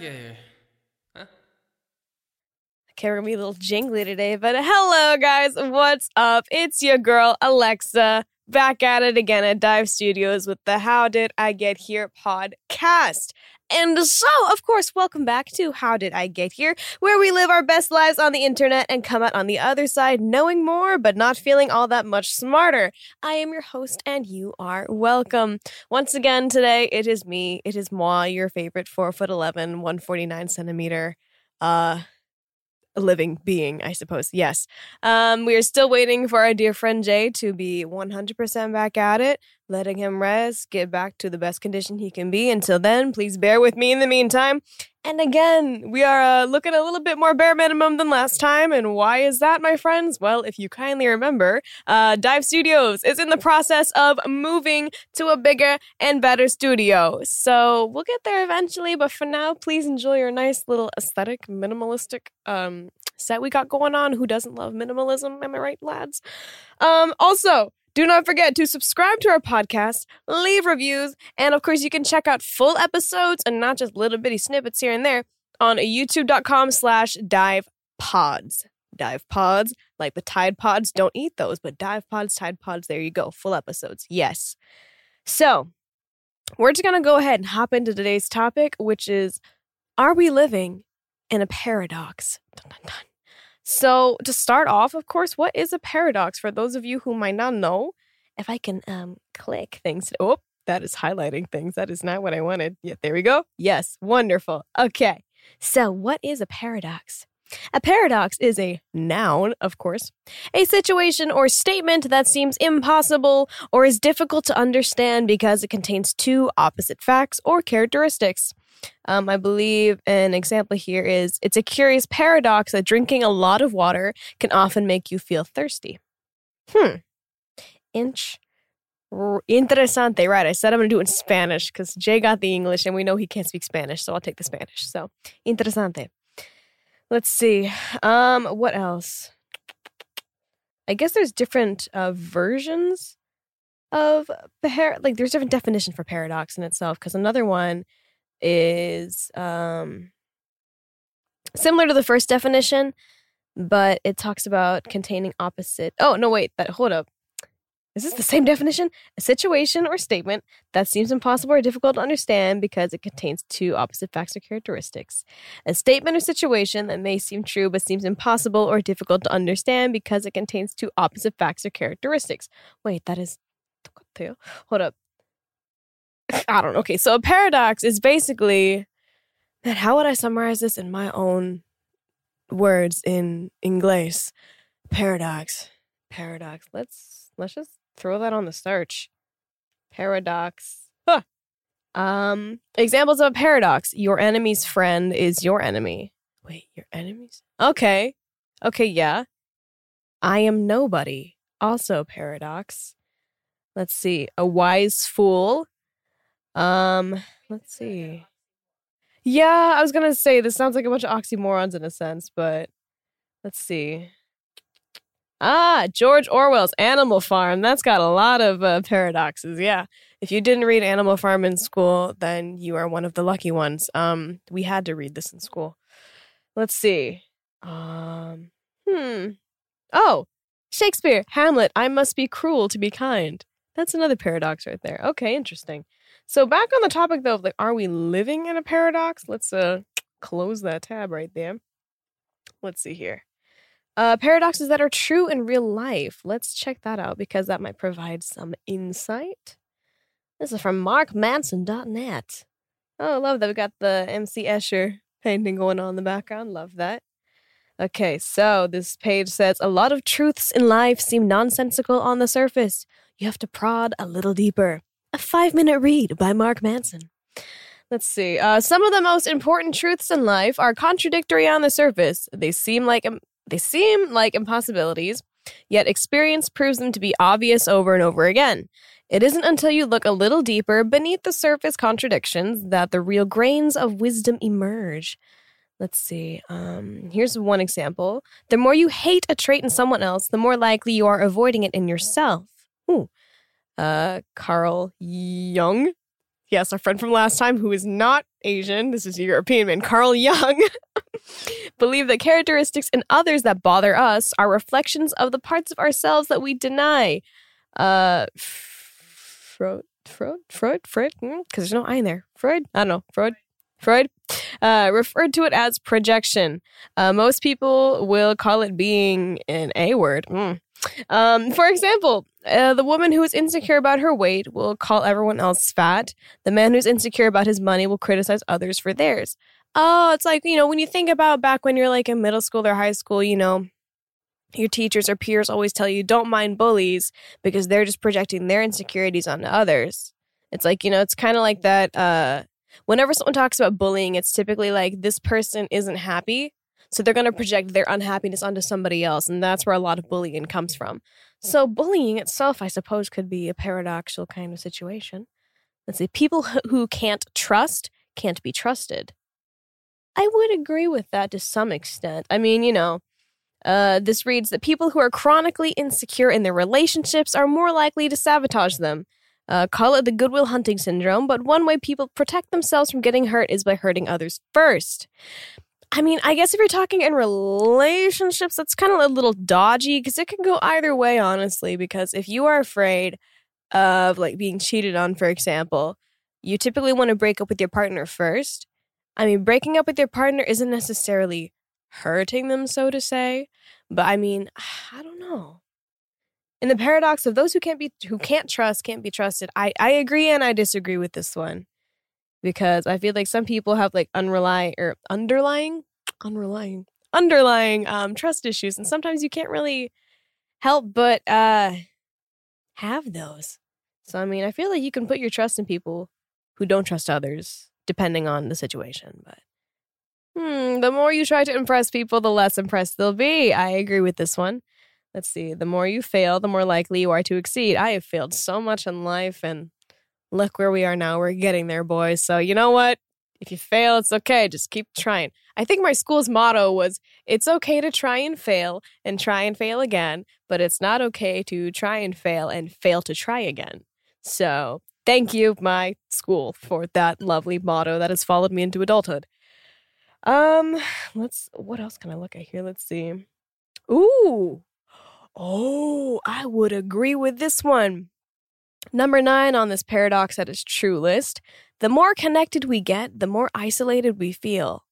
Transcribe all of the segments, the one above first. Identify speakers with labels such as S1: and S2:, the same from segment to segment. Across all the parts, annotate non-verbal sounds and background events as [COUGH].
S1: here? Huh?
S2: Okay, we're gonna be a little jingly today, but hello, guys. What's up? It's your girl, Alexa, back at it again at Dive Studios with the How Did I Get Here podcast. And so, of course, welcome back to How Did I Get Here, where we live our best lives on the internet and come out on the other side knowing more, but not feeling all that much smarter. I am your host, and you are welcome. Once again, today, it is me. It is moi, your favorite 4 foot 11, 149 centimeter, uh, living being, I suppose. Yes. Um, we are still waiting for our dear friend Jay to be 100% back at it, letting him rest, get back to the best condition he can be. Until then, please bear with me in the meantime. And again, we are uh, looking a little bit more bare minimum than last time. And why is that, my friends? Well, if you kindly remember, uh, Dive Studios is in the process of moving to a bigger and better studio. So we'll get there eventually. But for now, please enjoy your nice little aesthetic, minimalistic um, set we got going on. Who doesn't love minimalism? Am I right, lads? Um, also, do not forget to subscribe to our podcast, leave reviews, and of course, you can check out full episodes and not just little bitty snippets here and there on youtube.com slash dive pods. Dive pods, like the Tide Pods, don't eat those, but Dive Pods, Tide Pods, there you go. Full episodes. Yes. So, we're just going to go ahead and hop into today's topic, which is Are we living in a paradox? Dun, dun, dun. So, to start off, of course, what is a paradox? For those of you who might not know, if I can um, click things. Oh, that is highlighting things. That is not what I wanted. Yeah, there we go. Yes, wonderful. Okay. So, what is a paradox? A paradox is a noun, of course, a situation or statement that seems impossible or is difficult to understand because it contains two opposite facts or characteristics. Um, I believe an example here is it's a curious paradox that drinking a lot of water can often make you feel thirsty. Hmm. Inch. Interesante. Right. I said I'm going to do it in Spanish because Jay got the English and we know he can't speak Spanish, so I'll take the Spanish. So, interesante. Let's see. Um, what else? I guess there's different uh, versions of par- like there's different definition for paradox in itself because another one is um similar to the first definition but it talks about containing opposite oh no wait that hold up. Is this the same [LAUGHS] definition? A situation or statement that seems impossible or difficult to understand because it contains two opposite facts or characteristics. A statement or situation that may seem true but seems impossible or difficult to understand because it contains two opposite facts or characteristics. Wait that is hold up I don't know. Okay, so a paradox is basically that how would I summarize this in my own words in English? Paradox. Paradox. Let's let's just throw that on the search. Paradox. Huh. Um examples of a paradox. Your enemy's friend is your enemy. Wait, your enemies? Okay. Okay, yeah. I am nobody. Also paradox. Let's see. A wise fool um, let's see. Yeah, I was gonna say this sounds like a bunch of oxymorons in a sense, but let's see. Ah, George Orwell's Animal Farm. That's got a lot of uh, paradoxes. Yeah. If you didn't read Animal Farm in school, then you are one of the lucky ones. Um, we had to read this in school. Let's see. Um, hmm. Oh, Shakespeare, Hamlet. I must be cruel to be kind. That's another paradox right there. Okay, interesting. So back on the topic though of like are we living in a paradox? Let's uh close that tab right there. Let's see here. Uh paradoxes that are true in real life. Let's check that out because that might provide some insight. This is from markmanson.net. Oh, I love that we got the MC Escher painting going on in the background. Love that. Okay, so this page says a lot of truths in life seem nonsensical on the surface. You have to prod a little deeper. A five minute read by Mark Manson. Let's see. Uh, some of the most important truths in life are contradictory on the surface. They seem like they seem like impossibilities, yet experience proves them to be obvious over and over again. It isn't until you look a little deeper beneath the surface contradictions that the real grains of wisdom emerge. Let's see. Um, here's one example. The more you hate a trait in someone else, the more likely you are avoiding it in yourself. Ooh. Uh, Carl Jung. yes, our friend from last time who is not Asian, this is a European man, Carl Jung, [LAUGHS] believe that characteristics in others that bother us are reflections of the parts of ourselves that we deny. Uh, Freud, Freud, Freud, Freud, because hmm, there's no I in there. Freud, I don't know, Freud. Freud uh, referred to it as projection. Uh, most people will call it being an A word. Mm. Um, for example, uh, the woman who is insecure about her weight will call everyone else fat. The man who's insecure about his money will criticize others for theirs. Oh, it's like, you know, when you think about back when you're like in middle school or high school, you know, your teachers or peers always tell you don't mind bullies because they're just projecting their insecurities onto others. It's like, you know, it's kind of like that. Uh, whenever someone talks about bullying, it's typically like this person isn't happy. So they're going to project their unhappiness onto somebody else. And that's where a lot of bullying comes from. So bullying itself, I suppose, could be a paradoxical kind of situation. Let's see, people who can't trust can't be trusted. I would agree with that to some extent. I mean, you know, uh, this reads that people who are chronically insecure in their relationships are more likely to sabotage them. Uh, call it the Good Will Hunting syndrome, but one way people protect themselves from getting hurt is by hurting others first. I mean, I guess if you're talking in relationships, that's kind of a little dodgy because it can go either way, honestly. Because if you are afraid of like being cheated on, for example, you typically want to break up with your partner first. I mean, breaking up with your partner isn't necessarily hurting them, so to say, but I mean, [SIGHS] I don't know. In the paradox of those who can't be who can't trust can't be trusted, I I agree and I disagree with this one because I feel like some people have like unrelying or underlying, unrelying, underlying um, trust issues, and sometimes you can't really help but uh, have those. So I mean, I feel like you can put your trust in people who don't trust others, depending on the situation. But hmm, the more you try to impress people, the less impressed they'll be. I agree with this one. Let's see. The more you fail, the more likely you are to exceed. I have failed so much in life, and look where we are now. We're getting there, boys. So, you know what? If you fail, it's okay. Just keep trying. I think my school's motto was it's okay to try and fail and try and fail again, but it's not okay to try and fail and fail to try again. So, thank you, my school, for that lovely motto that has followed me into adulthood. Um, let's what else can I look at here? Let's see. Ooh. Oh, I would agree with this one. Number nine on this paradox at its true list the more connected we get, the more isolated we feel.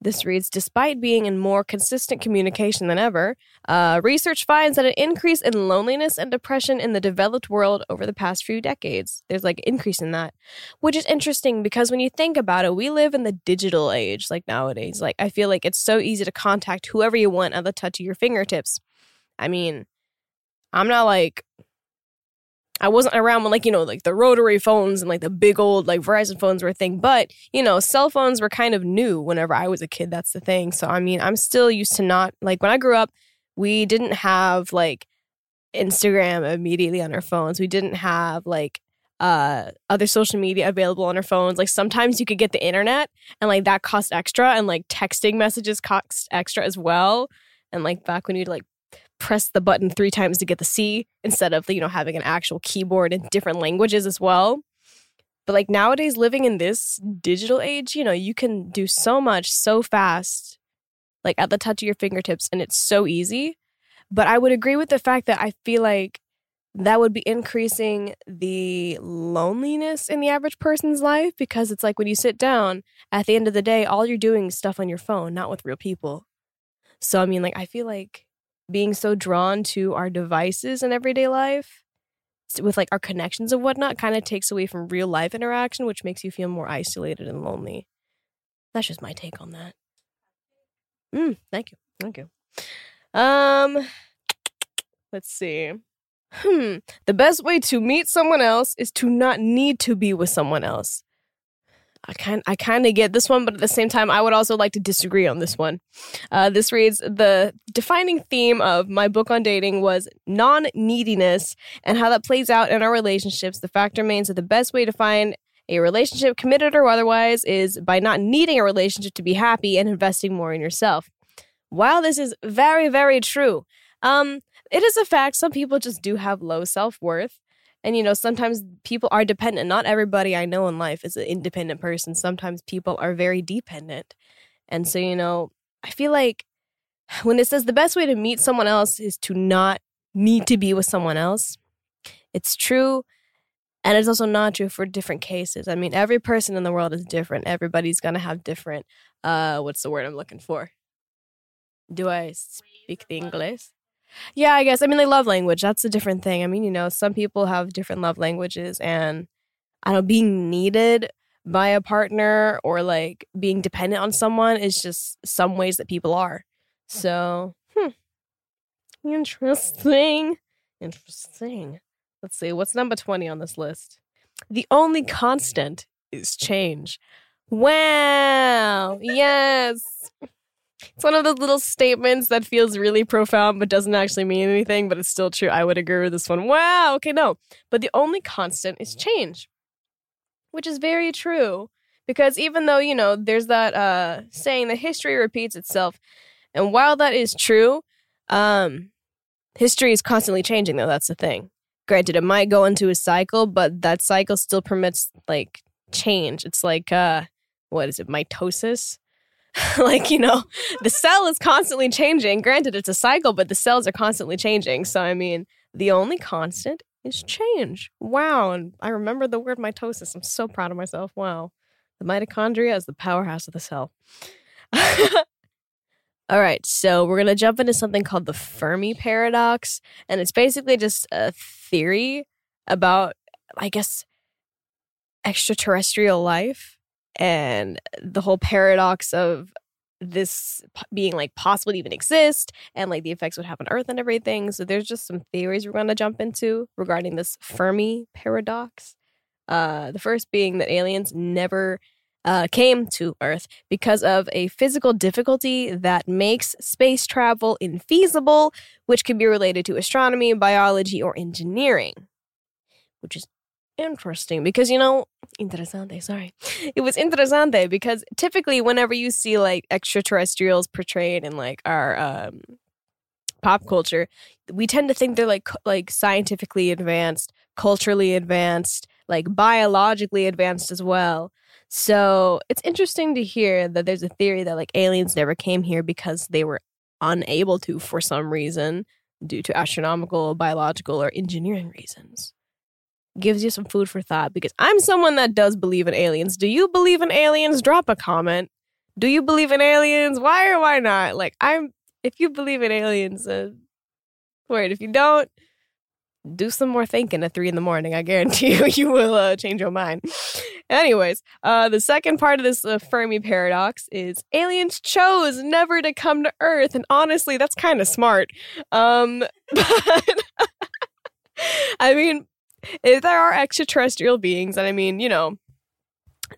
S2: This reads Despite being in more consistent communication than ever, uh, research finds that an increase in loneliness and depression in the developed world over the past few decades. There's like increase in that, which is interesting because when you think about it, we live in the digital age like nowadays. Like, I feel like it's so easy to contact whoever you want at the touch of your fingertips. I mean, I'm not like I wasn't around when like, you know, like the rotary phones and like the big old like Verizon phones were a thing. But, you know, cell phones were kind of new whenever I was a kid. That's the thing. So, I mean, I'm still used to not like when I grew up, we didn't have like Instagram immediately on our phones. We didn't have like uh other social media available on our phones. Like sometimes you could get the internet and like that cost extra and like texting messages cost extra as well. And like back when you'd like press the button three times to get the C instead of, you know, having an actual keyboard in different languages as well. But like nowadays, living in this digital age, you know, you can do so much so fast, like at the touch of your fingertips, and it's so easy. But I would agree with the fact that I feel like that would be increasing the loneliness in the average person's life because it's like when you sit down at the end of the day, all you're doing is stuff on your phone, not with real people. So, I mean, like, I feel like being so drawn to our devices in everyday life with like our connections and whatnot kind of takes away from real life interaction, which makes you feel more isolated and lonely. That's just my take on that. Mm, thank you. Thank you. Um, let's see. Hmm. The best way to meet someone else is to not need to be with someone else. I kind I kind of get this one, but at the same time, I would also like to disagree on this one. Uh, this reads the defining theme of my book on dating was non neediness and how that plays out in our relationships. The fact remains that the best way to find a relationship, committed or otherwise, is by not needing a relationship to be happy and investing more in yourself. While this is very very true, um, it is a fact some people just do have low self worth And, you know, sometimes people are dependent. Not everybody I know in life is an independent person. Sometimes people are very dependent. And so, you know, I feel like when it says the best way to meet someone else is to not need to be with someone else, it's true. And it's also not true for different cases. I mean, every person in the world is different. Everybody's going to have different, uh, what's the word I'm looking for? Do I speak the English? Yeah, I guess. I mean, they love language. That's a different thing. I mean, you know, some people have different love languages, and I don't know, being needed by a partner or like being dependent on someone is just some ways that people are. So, hmm. Interesting. Interesting. Let's see. What's number 20 on this list? The only constant is change. Wow. Yes. [LAUGHS] It's one of those little statements that feels really profound but doesn't actually mean anything, but it's still true. I would agree with this one. Wow. Okay, no. But the only constant is change, which is very true. Because even though, you know, there's that uh, saying that history repeats itself, and while that is true, um, history is constantly changing, though. That's the thing. Granted, it might go into a cycle, but that cycle still permits like change. It's like, uh, what is it, mitosis? [LAUGHS] like, you know, the cell is constantly changing. Granted, it's a cycle, but the cells are constantly changing. So, I mean, the only constant is change. Wow. And I remember the word mitosis. I'm so proud of myself. Wow. The mitochondria is the powerhouse of the cell. [LAUGHS] All right, so we're going to jump into something called the Fermi paradox. And it's basically just a theory about, I guess, extraterrestrial life and the whole paradox of this being like possible to even exist and like the effects would have on earth and everything. So there's just some theories we're going to jump into regarding this fermi paradox uh the first being that aliens never uh, came to Earth because of a physical difficulty that makes space travel infeasible, which can be related to astronomy, biology, or engineering, which is interesting because you know interesante sorry. It was interesante because typically whenever you see like extraterrestrials portrayed in like our um pop culture we tend to think they're like like scientifically advanced culturally advanced like biologically advanced as well. So it's interesting to hear that there's a theory that like aliens never came here because they were unable to for some reason due to astronomical biological or engineering reasons gives you some food for thought because I'm someone that does believe in aliens. Do you believe in aliens? Drop a comment. Do you believe in aliens? Why or why not? Like I'm if you believe in aliens, uh, wait, if you don't, do some more thinking at three in the morning. I guarantee [LAUGHS] you, you will uh, change your mind. Anyways, uh, the second part of this uh, Fermi paradox is aliens chose never to come to Earth, and honestly, that's kind of smart. Um, [LAUGHS] but [LAUGHS] I mean, if there are extraterrestrial beings, and I mean, you know,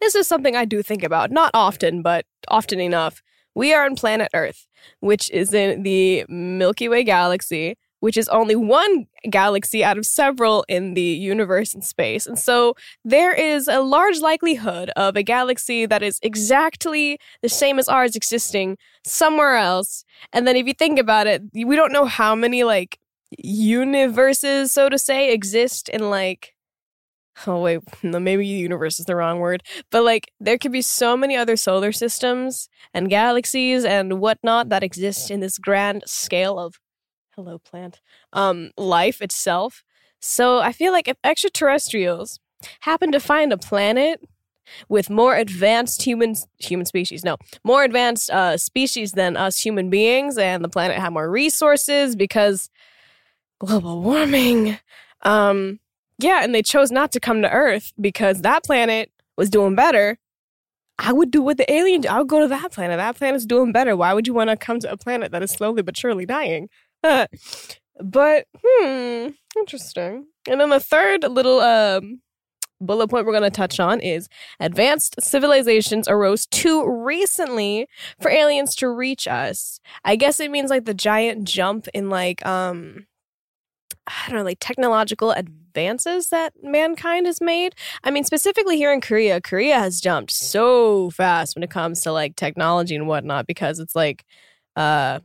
S2: this is something I do think about, not often, but often enough. We are on planet Earth, which is in the Milky Way galaxy, which is only one galaxy out of several in the universe and space. And so there is a large likelihood of a galaxy that is exactly the same as ours existing somewhere else. And then if you think about it, we don't know how many like universes, so to say, exist in like oh wait, [LAUGHS] no, maybe universe is the wrong word, but like there could be so many other solar systems and galaxies and whatnot that exist in this grand scale of hello plant um life itself. So I feel like if extraterrestrials happen to find a planet with more advanced human human species no more advanced uh, species than us human beings and the planet had more resources because global warming. Um, yeah, and they chose not to come to Earth because that planet was doing better. I would do what the aliens. I would go to that planet. That planet's doing better. Why would you want to come to a planet that is slowly but surely dying? but hmm, interesting. And then the third little um, bullet point we're going to touch on is advanced civilizations arose too recently for aliens to reach us. I guess it means like the giant jump in like um I don't know, like technological advances that mankind has made. I mean, specifically here in Korea, Korea has jumped so fast when it comes to like technology and whatnot because it's like, uh,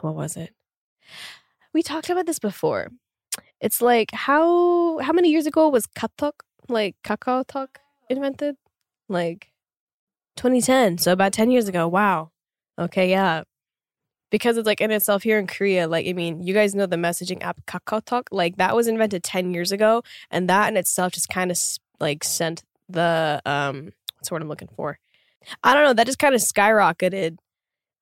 S2: what was it? We talked about this before. It's like how how many years ago was Katok like Kakao Talk invented? Like 2010, so about 10 years ago. Wow. Okay, yeah. Because it's like in itself here in Korea, like I mean, you guys know the messaging app Kakao Talk, like that was invented 10 years ago, and that in itself just kind of like sent the um what's the word I'm looking for? I don't know, that just kind of skyrocketed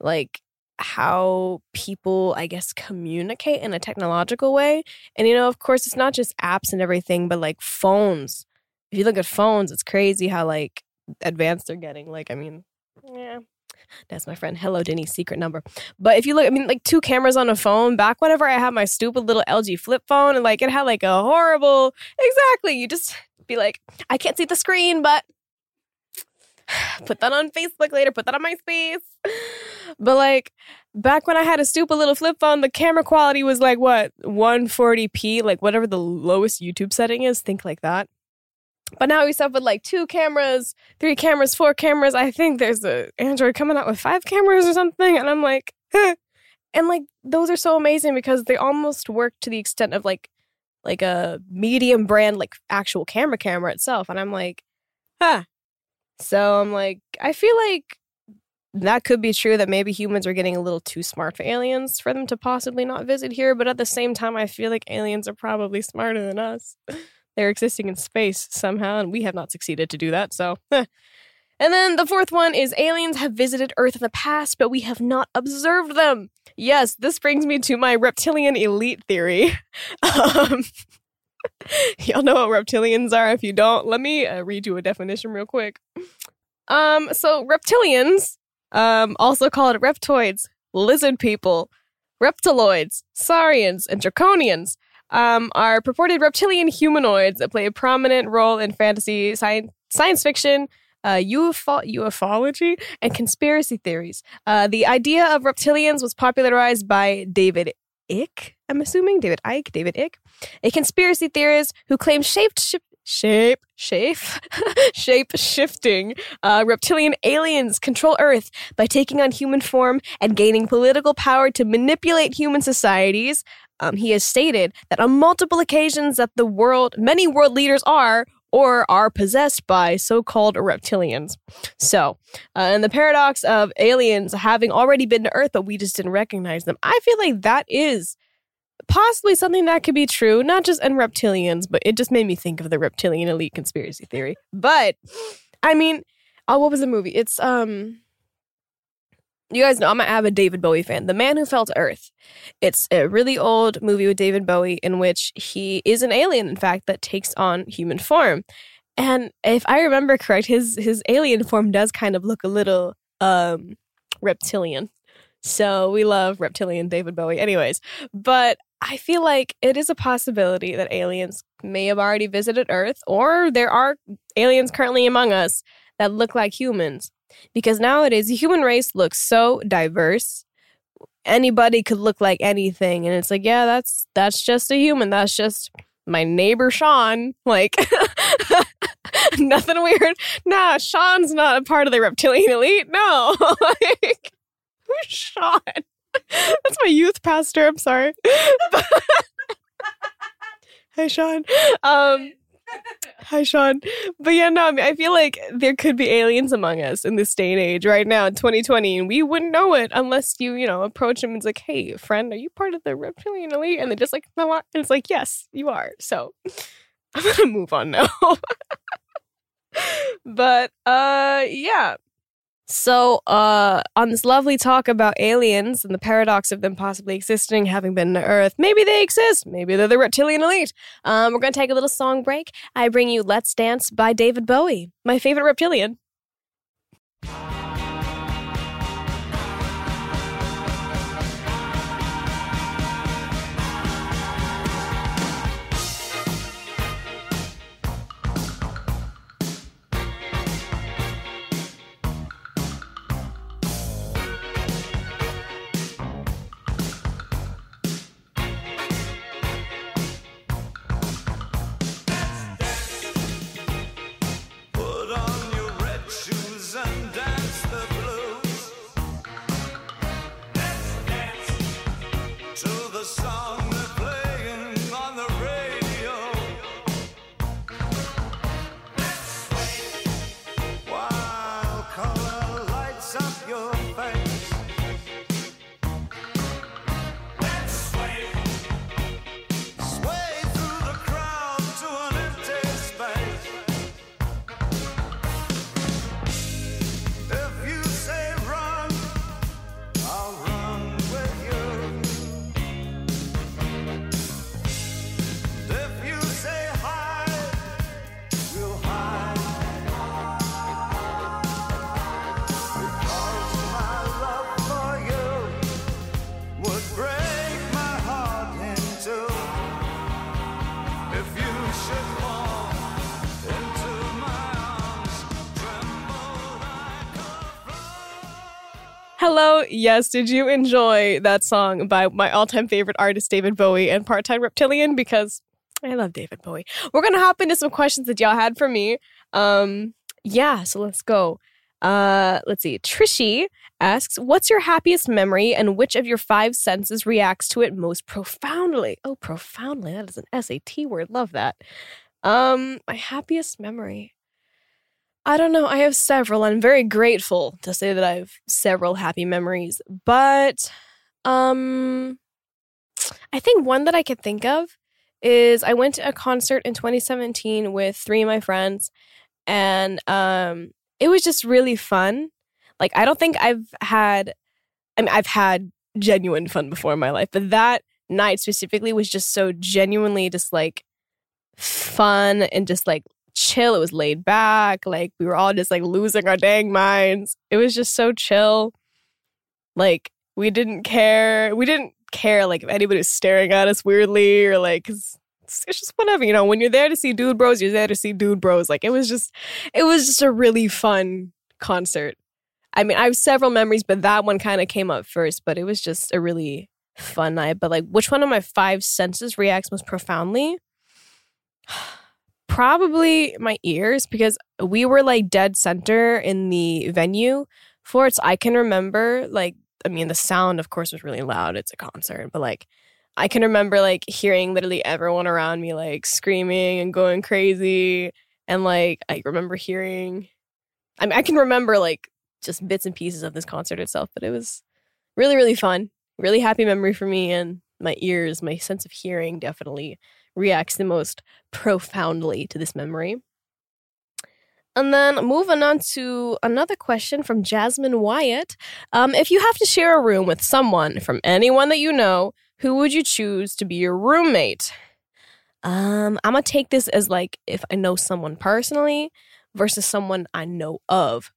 S2: like how people, I guess, communicate in a technological way. And, you know, of course, it's not just apps and everything, but like phones. If you look at phones, it's crazy how like advanced they're getting. Like, I mean, yeah. That's my friend Hello Denny's secret number. But if you look, I mean, like two cameras on a phone. Back whenever I had my stupid little LG flip phone, and like it had like a horrible, exactly. You just be like, I can't see the screen, but [SIGHS] put that on Facebook later, put that on MySpace. But like back when I had a stupid little flip phone, the camera quality was like what 140p, like whatever the lowest YouTube setting is. Think like that. But now we stuff with like two cameras, three cameras, four cameras. I think there's a Android coming out with five cameras or something, and I'm like, and like those are so amazing because they almost work to the extent of like like a medium brand like actual camera camera itself, and I'm like, huh. So I'm like, I feel like that could be true that maybe humans are getting a little too smart for aliens for them to possibly not visit here. But at the same time, I feel like aliens are probably smarter than us. [LAUGHS] They're existing in space somehow, and we have not succeeded to do that. So, and then the fourth one is aliens have visited Earth in the past, but we have not observed them. Yes, this brings me to my reptilian elite theory. [LAUGHS] Um, [LAUGHS] y'all know what reptilians are. If you don't, let me uh, read you a definition real quick. Um, so reptilians um, also called reptoids, lizard people, reptiloids, saurians, and draconians, um, are purported reptilian humanoids that play a prominent role in fantasy, science, science fiction, uh, UFO- ufology, and conspiracy theories. Uh, the idea of reptilians was popularized by David Icke, I'm assuming, David Icke, David Icke, a conspiracy theorist who claims shaped, shape, shape, [LAUGHS] shape shifting uh, reptilian aliens control Earth by taking on human form and gaining political power to manipulate human societies. Um, he has stated that on multiple occasions that the world, many world leaders are or are possessed by so-called reptilians. So, uh, and the paradox of aliens having already been to Earth, but we just didn't recognize them. I feel like that is possibly something that could be true, not just in reptilians, but it just made me think of the reptilian elite conspiracy theory. But I mean, oh, what was the movie? It's um you guys know I'm an avid David Bowie fan. The Man Who Fell to Earth. It's a really old movie with David Bowie in which he is an alien, in fact, that takes on human form. And if I remember correct, his his alien form does kind of look a little um reptilian. So we love reptilian David Bowie, anyways. But I feel like it is a possibility that aliens may have already visited Earth, or there are aliens currently among us that look like humans. Because nowadays, the human race looks so diverse. Anybody could look like anything, and it's like, yeah, that's that's just a human. That's just my neighbor Sean. [LAUGHS] Like, [LAUGHS] nothing weird. Nah, Sean's not a part of the reptilian elite. No, [LAUGHS] like Who's Sean? That's my youth pastor. I'm sorry. hi, Sean. Um, [LAUGHS] hi, Sean. But yeah, no, I, mean, I feel like there could be aliens among us in this day and age right now in 2020, and we wouldn't know it unless you, you know, approach them and it's like, hey, friend, are you part of the reptilian elite? And they're just like, no. And it's like, yes, you are. So [LAUGHS] I'm going to move on now. [LAUGHS] but uh yeah so, uh, on this lovely talk about aliens and the paradox of them possibly existing, having been to Earth, maybe they exist. Maybe they're the reptilian elite. Um, we're going to take a little song break. I bring you Let's Dance by David Bowie, my favorite reptilian. Yes, did you enjoy that song by my all time favorite artist, David Bowie, and Part Time Reptilian? Because I love David Bowie. We're going to hop into some questions that y'all had for me. Um, yeah, so let's go. Uh, let's see. Trishy asks, "What's your happiest memory, and which of your five senses reacts to it most profoundly?" Oh, profoundly. That is an SAT word. Love that. Um, my happiest memory. I don't know. I have several. I'm very grateful to say that I have several happy memories, but um, I think one that I could think of is I went to a concert in 2017 with three of my friends, and um, it was just really fun. Like I don't think I've had I mean I've had genuine fun before in my life, but that night specifically was just so genuinely just like fun and just like chill. It was laid back. Like we were all just like losing our dang minds. It was just so chill. Like we didn't care. We didn't care like if anybody was staring at us weirdly or like cuz it's, it's just whatever, you know. When you're there to see dude bros, you're there to see dude bros. Like it was just, it was just a really fun concert. I mean, I have several memories, but that one kind of came up first. But it was just a really fun night. But like, which one of my five senses reacts most profoundly? [SIGHS] Probably my ears because we were like dead center in the venue for it. So I can remember like, I mean, the sound, of course, was really loud. It's a concert, but like I can remember like hearing literally everyone around me like screaming and going crazy. And like I remember hearing I mean I can remember like just bits and pieces of this concert itself, but it was really, really fun. Really happy memory for me and my ears, my sense of hearing definitely reacts the most profoundly to this memory. And then moving on to another question from Jasmine Wyatt. Um, if you have to share a room with someone from anyone that you know, who would you choose to be your roommate? Um, I'm gonna take this as like if I know someone personally versus someone I know of.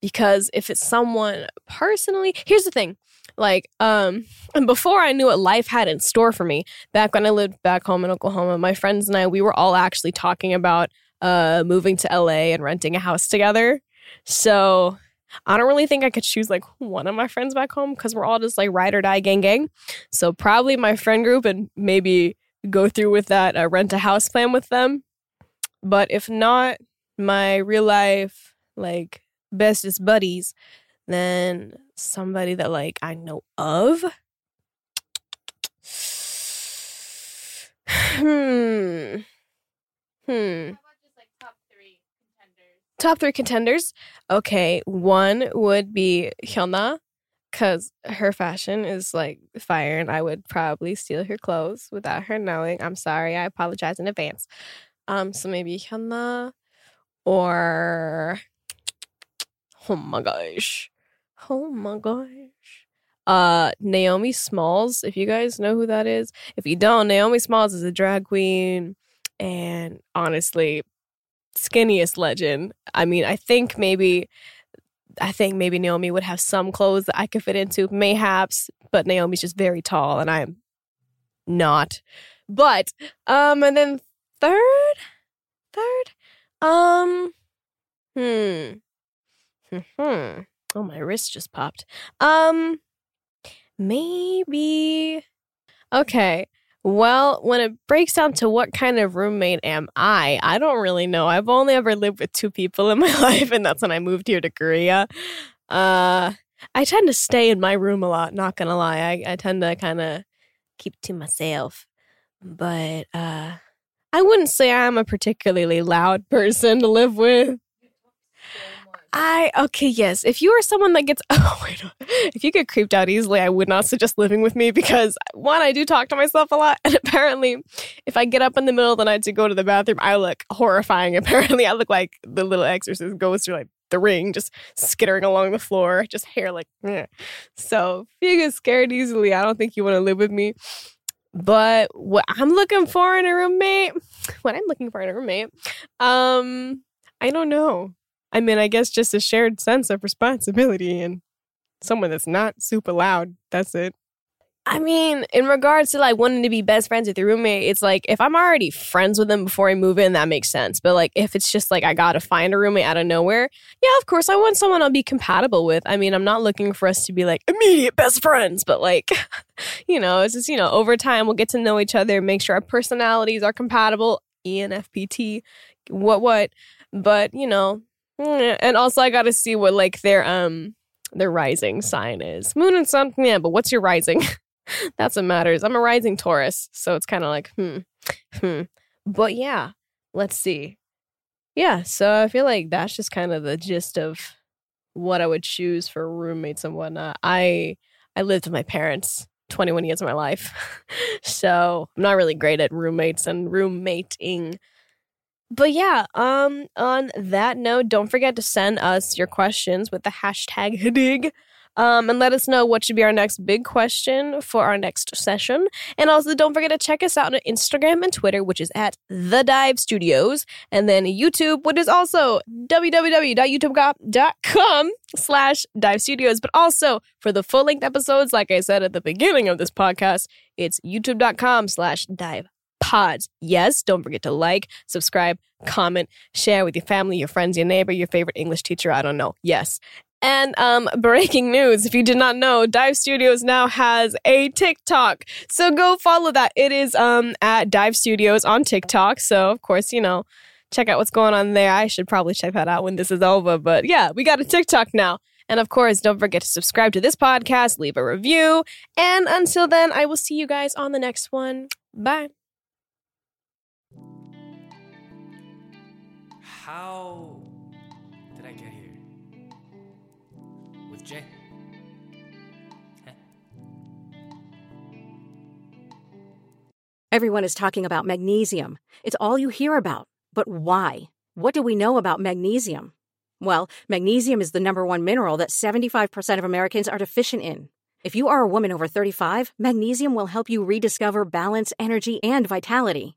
S2: Because if it's someone personally, here's the thing. Like, um, and before I knew what life had in store for me, back when I lived back home in Oklahoma, my friends and I, we were all actually talking about uh moving to LA and renting a house together. So I don't really think I could choose like one of my friends back home because we're all just like ride or die gang gang. So probably my friend group and maybe go through with that uh, rent a house plan with them. But if not, my real life like bestest buddies, then somebody that like I know of. hmm. Hmm. Top three contenders. Okay, one would be Hyuna, because her fashion is like fire, and I would probably steal her clothes without her knowing. I'm sorry. I apologize in advance. Um, so maybe Hyuna, or oh my gosh, oh my gosh. Uh, Naomi Smalls. If you guys know who that is, if you don't, Naomi Smalls is a drag queen, and honestly, skinniest legend. I mean, I think maybe I think maybe Naomi would have some clothes that I could fit into, mayhaps, but Naomi's just very tall and I'm not. But um and then third third um hmm hmm oh my wrist just popped. Um maybe okay. Well, when it breaks down to what kind of roommate am I, I don't really know. I've only ever lived with two people in [LAUGHS] my life, and that's when I moved here to Korea. Uh, I tend to stay in my room a lot, not gonna lie. I, I tend to kind of keep to myself. But uh, I wouldn't say I'm a particularly loud person to live with. I okay, yes. If you are someone that gets [LAUGHS] oh wait, if you get creeped out easily, I would not suggest living with me because one, I do talk to myself a lot, [LAUGHS] and apparently, if I get up in the middle of the night to go to the bathroom, I look horrifying. [LAUGHS] Apparently, I look like the little exorcist goes through like the ring, just skittering along the floor, just hair like. Eh. So if you get scared easily, I don't think you want to live with me. But what I'm looking for in a roommate, [SIGHS] what I'm looking for in a roommate, um, I don't know. I mean, I guess just a shared sense of responsibility and someone that's not super loud. That's it. I mean, in regards to like wanting to be best friends with your roommate, it's like if I'm already friends with them before I move in, that makes sense. But like if it's just like I gotta find a roommate out of nowhere, yeah, of course I want someone I'll be compatible with. I mean, I'm not looking for us to be like immediate best friends, but like, [LAUGHS] you know, it's just, you know, over time we'll get to know each other, make sure our personalities are compatible, ENFPT, what, what. But, you know, and also I gotta see what like their, um, their rising sign is. Moon and sun, yeah, but what's your rising? [LAUGHS] That's what matters. I'm a rising Taurus, so it's kind of like, hmm, hmm. But yeah, let's see. Yeah, so I feel like that's just kind of the gist of what I would choose for roommates and whatnot. I I lived with my parents 21 years of my life, [LAUGHS] so I'm not really great at roommates and roommating. But yeah, um, on that note, don't forget to send us your questions with the hashtag [LAUGHS] dig um, and let us know what should be our next big question for our next session. And also, don't forget to check us out on Instagram and Twitter, which is at The Dive Studios, and then YouTube, which is also www.youtube.com slash Dive Studios. But also, for the full-length episodes, like I said at the beginning of this podcast, it's youtube.com slash dive pods. Yes, don't forget to like, subscribe, comment, share with your family, your friends, your neighbor, your favorite English teacher. I don't know. Yes. And um, [LAUGHS] breaking news if you did not know, Dive Studios now has a TikTok. So go follow that. It is um, at Dive Studios on TikTok. So, of course, you know, check out what's going on there. I should probably check that out when this is over. But yeah, we got a TikTok now. And of course, don't forget to subscribe to this podcast, leave a review. And until then, I will see you guys on the next one. Bye.
S1: How did I get here? With Jay?
S3: Everyone is talking about magnesium. It's all you hear about. But why? What do we know about magnesium? Well, magnesium is the number one mineral that 75% of Americans are deficient in. If you are a woman over 35, magnesium will help you rediscover balance, energy, and vitality.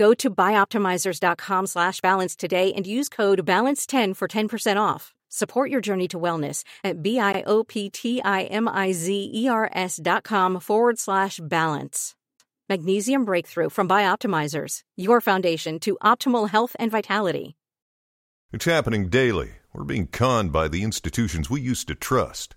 S3: Go to bioptimizers.com slash balance today and use code BALANCE10 for 10% off. Support your journey to wellness at B-I-O-P-T-I-M-I-Z-E-R-S dot com forward slash balance. Magnesium Breakthrough from Bioptimizers, your foundation to optimal health and vitality.
S4: It's happening daily. We're being conned by the institutions we used to trust.